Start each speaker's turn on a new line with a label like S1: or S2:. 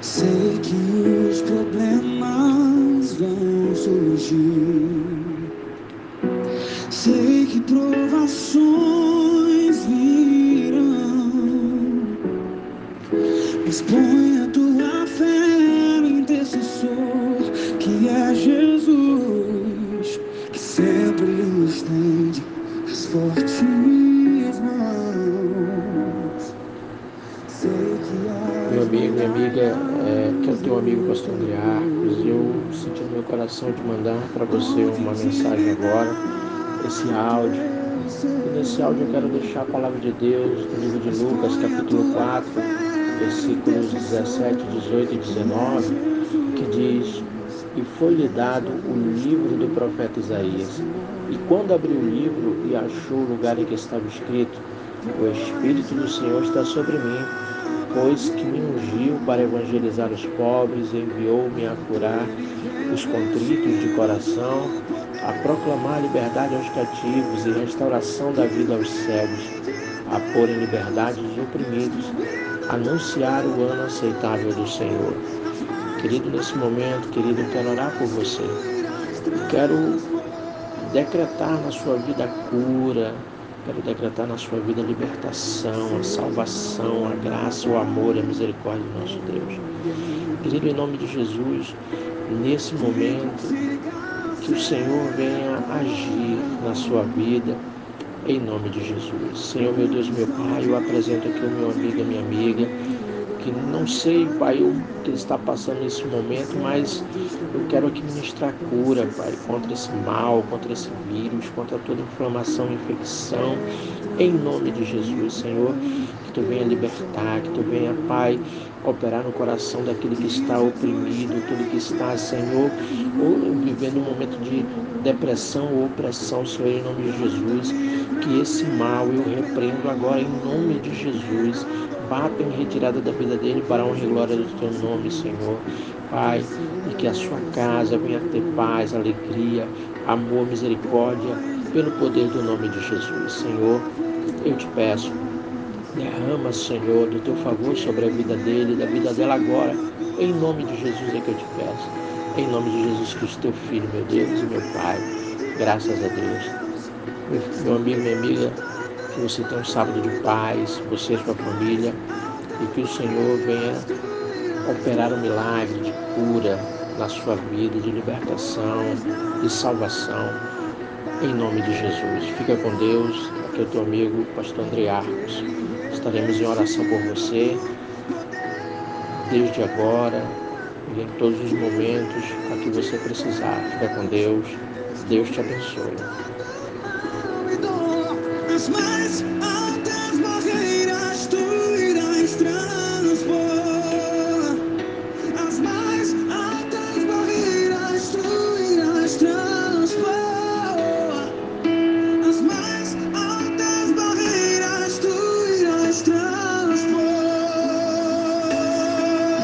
S1: Sei que os problemas vão surgir. Sei que provações virão. Mas põe a tua fé no intercessor, que é Jesus, que sempre estende as fortes
S2: amigo, minha amiga, é, que é o teu amigo pastor Arcos, eu senti no meu coração de mandar para você uma mensagem agora, esse áudio. E nesse áudio eu quero deixar a palavra de Deus no livro de Lucas, capítulo 4, versículos 17, 18 e 19, que diz: E foi-lhe dado o livro do profeta Isaías. E quando abriu o livro e achou o lugar em que estava escrito: O Espírito do Senhor está sobre mim pois que me ungiu para evangelizar os pobres, enviou-me a curar os contritos de coração, a proclamar liberdade aos cativos e restauração da vida aos cegos, a pôr em liberdade os oprimidos, anunciar o ano aceitável do Senhor. Querido, nesse momento, querido, eu quero orar por você. Quero decretar na sua vida cura, Quero decretar na sua vida a libertação, a salvação, a graça, o amor e a misericórdia do nosso Deus. Querido, em nome de Jesus, nesse momento, que o Senhor venha agir na sua vida, em nome de Jesus. Senhor, meu Deus, meu Pai, eu apresento aqui o meu amigo e minha amiga que não sei, Pai, o que está passando nesse momento, mas eu quero aqui ministrar cura, Pai, contra esse mal, contra esse vírus, contra toda inflamação, infecção, em nome de Jesus, Senhor, que Tu venha libertar, que Tu venha, Pai, operar no coração daquele que está oprimido, aquele que está, Senhor, ou vivendo um momento de depressão ou opressão, Senhor, em nome de Jesus, que esse mal eu repreendo agora em nome de Jesus bata em retirada da vida dele para a honra e glória do teu nome, Senhor. Pai, e que a sua casa venha ter paz, alegria, amor, misericórdia, pelo poder do nome de Jesus. Senhor, eu te peço, derrama, Senhor, do teu favor sobre a vida dele, da vida dela agora. Em nome de Jesus é que eu te peço. Em nome de Jesus Cristo, teu Filho, meu Deus e meu Pai. Graças a Deus. Meu amigo, minha amiga, que você tenha um sábado de paz, você e sua família, e que o Senhor venha operar um milagre de cura na sua vida, de libertação, de salvação, em nome de Jesus. Fica com Deus, aqui é o teu amigo, pastor André Arcos. Estaremos em oração por você, desde agora e em todos os momentos a que você precisar. Fica com Deus, Deus te abençoe.
S1: my.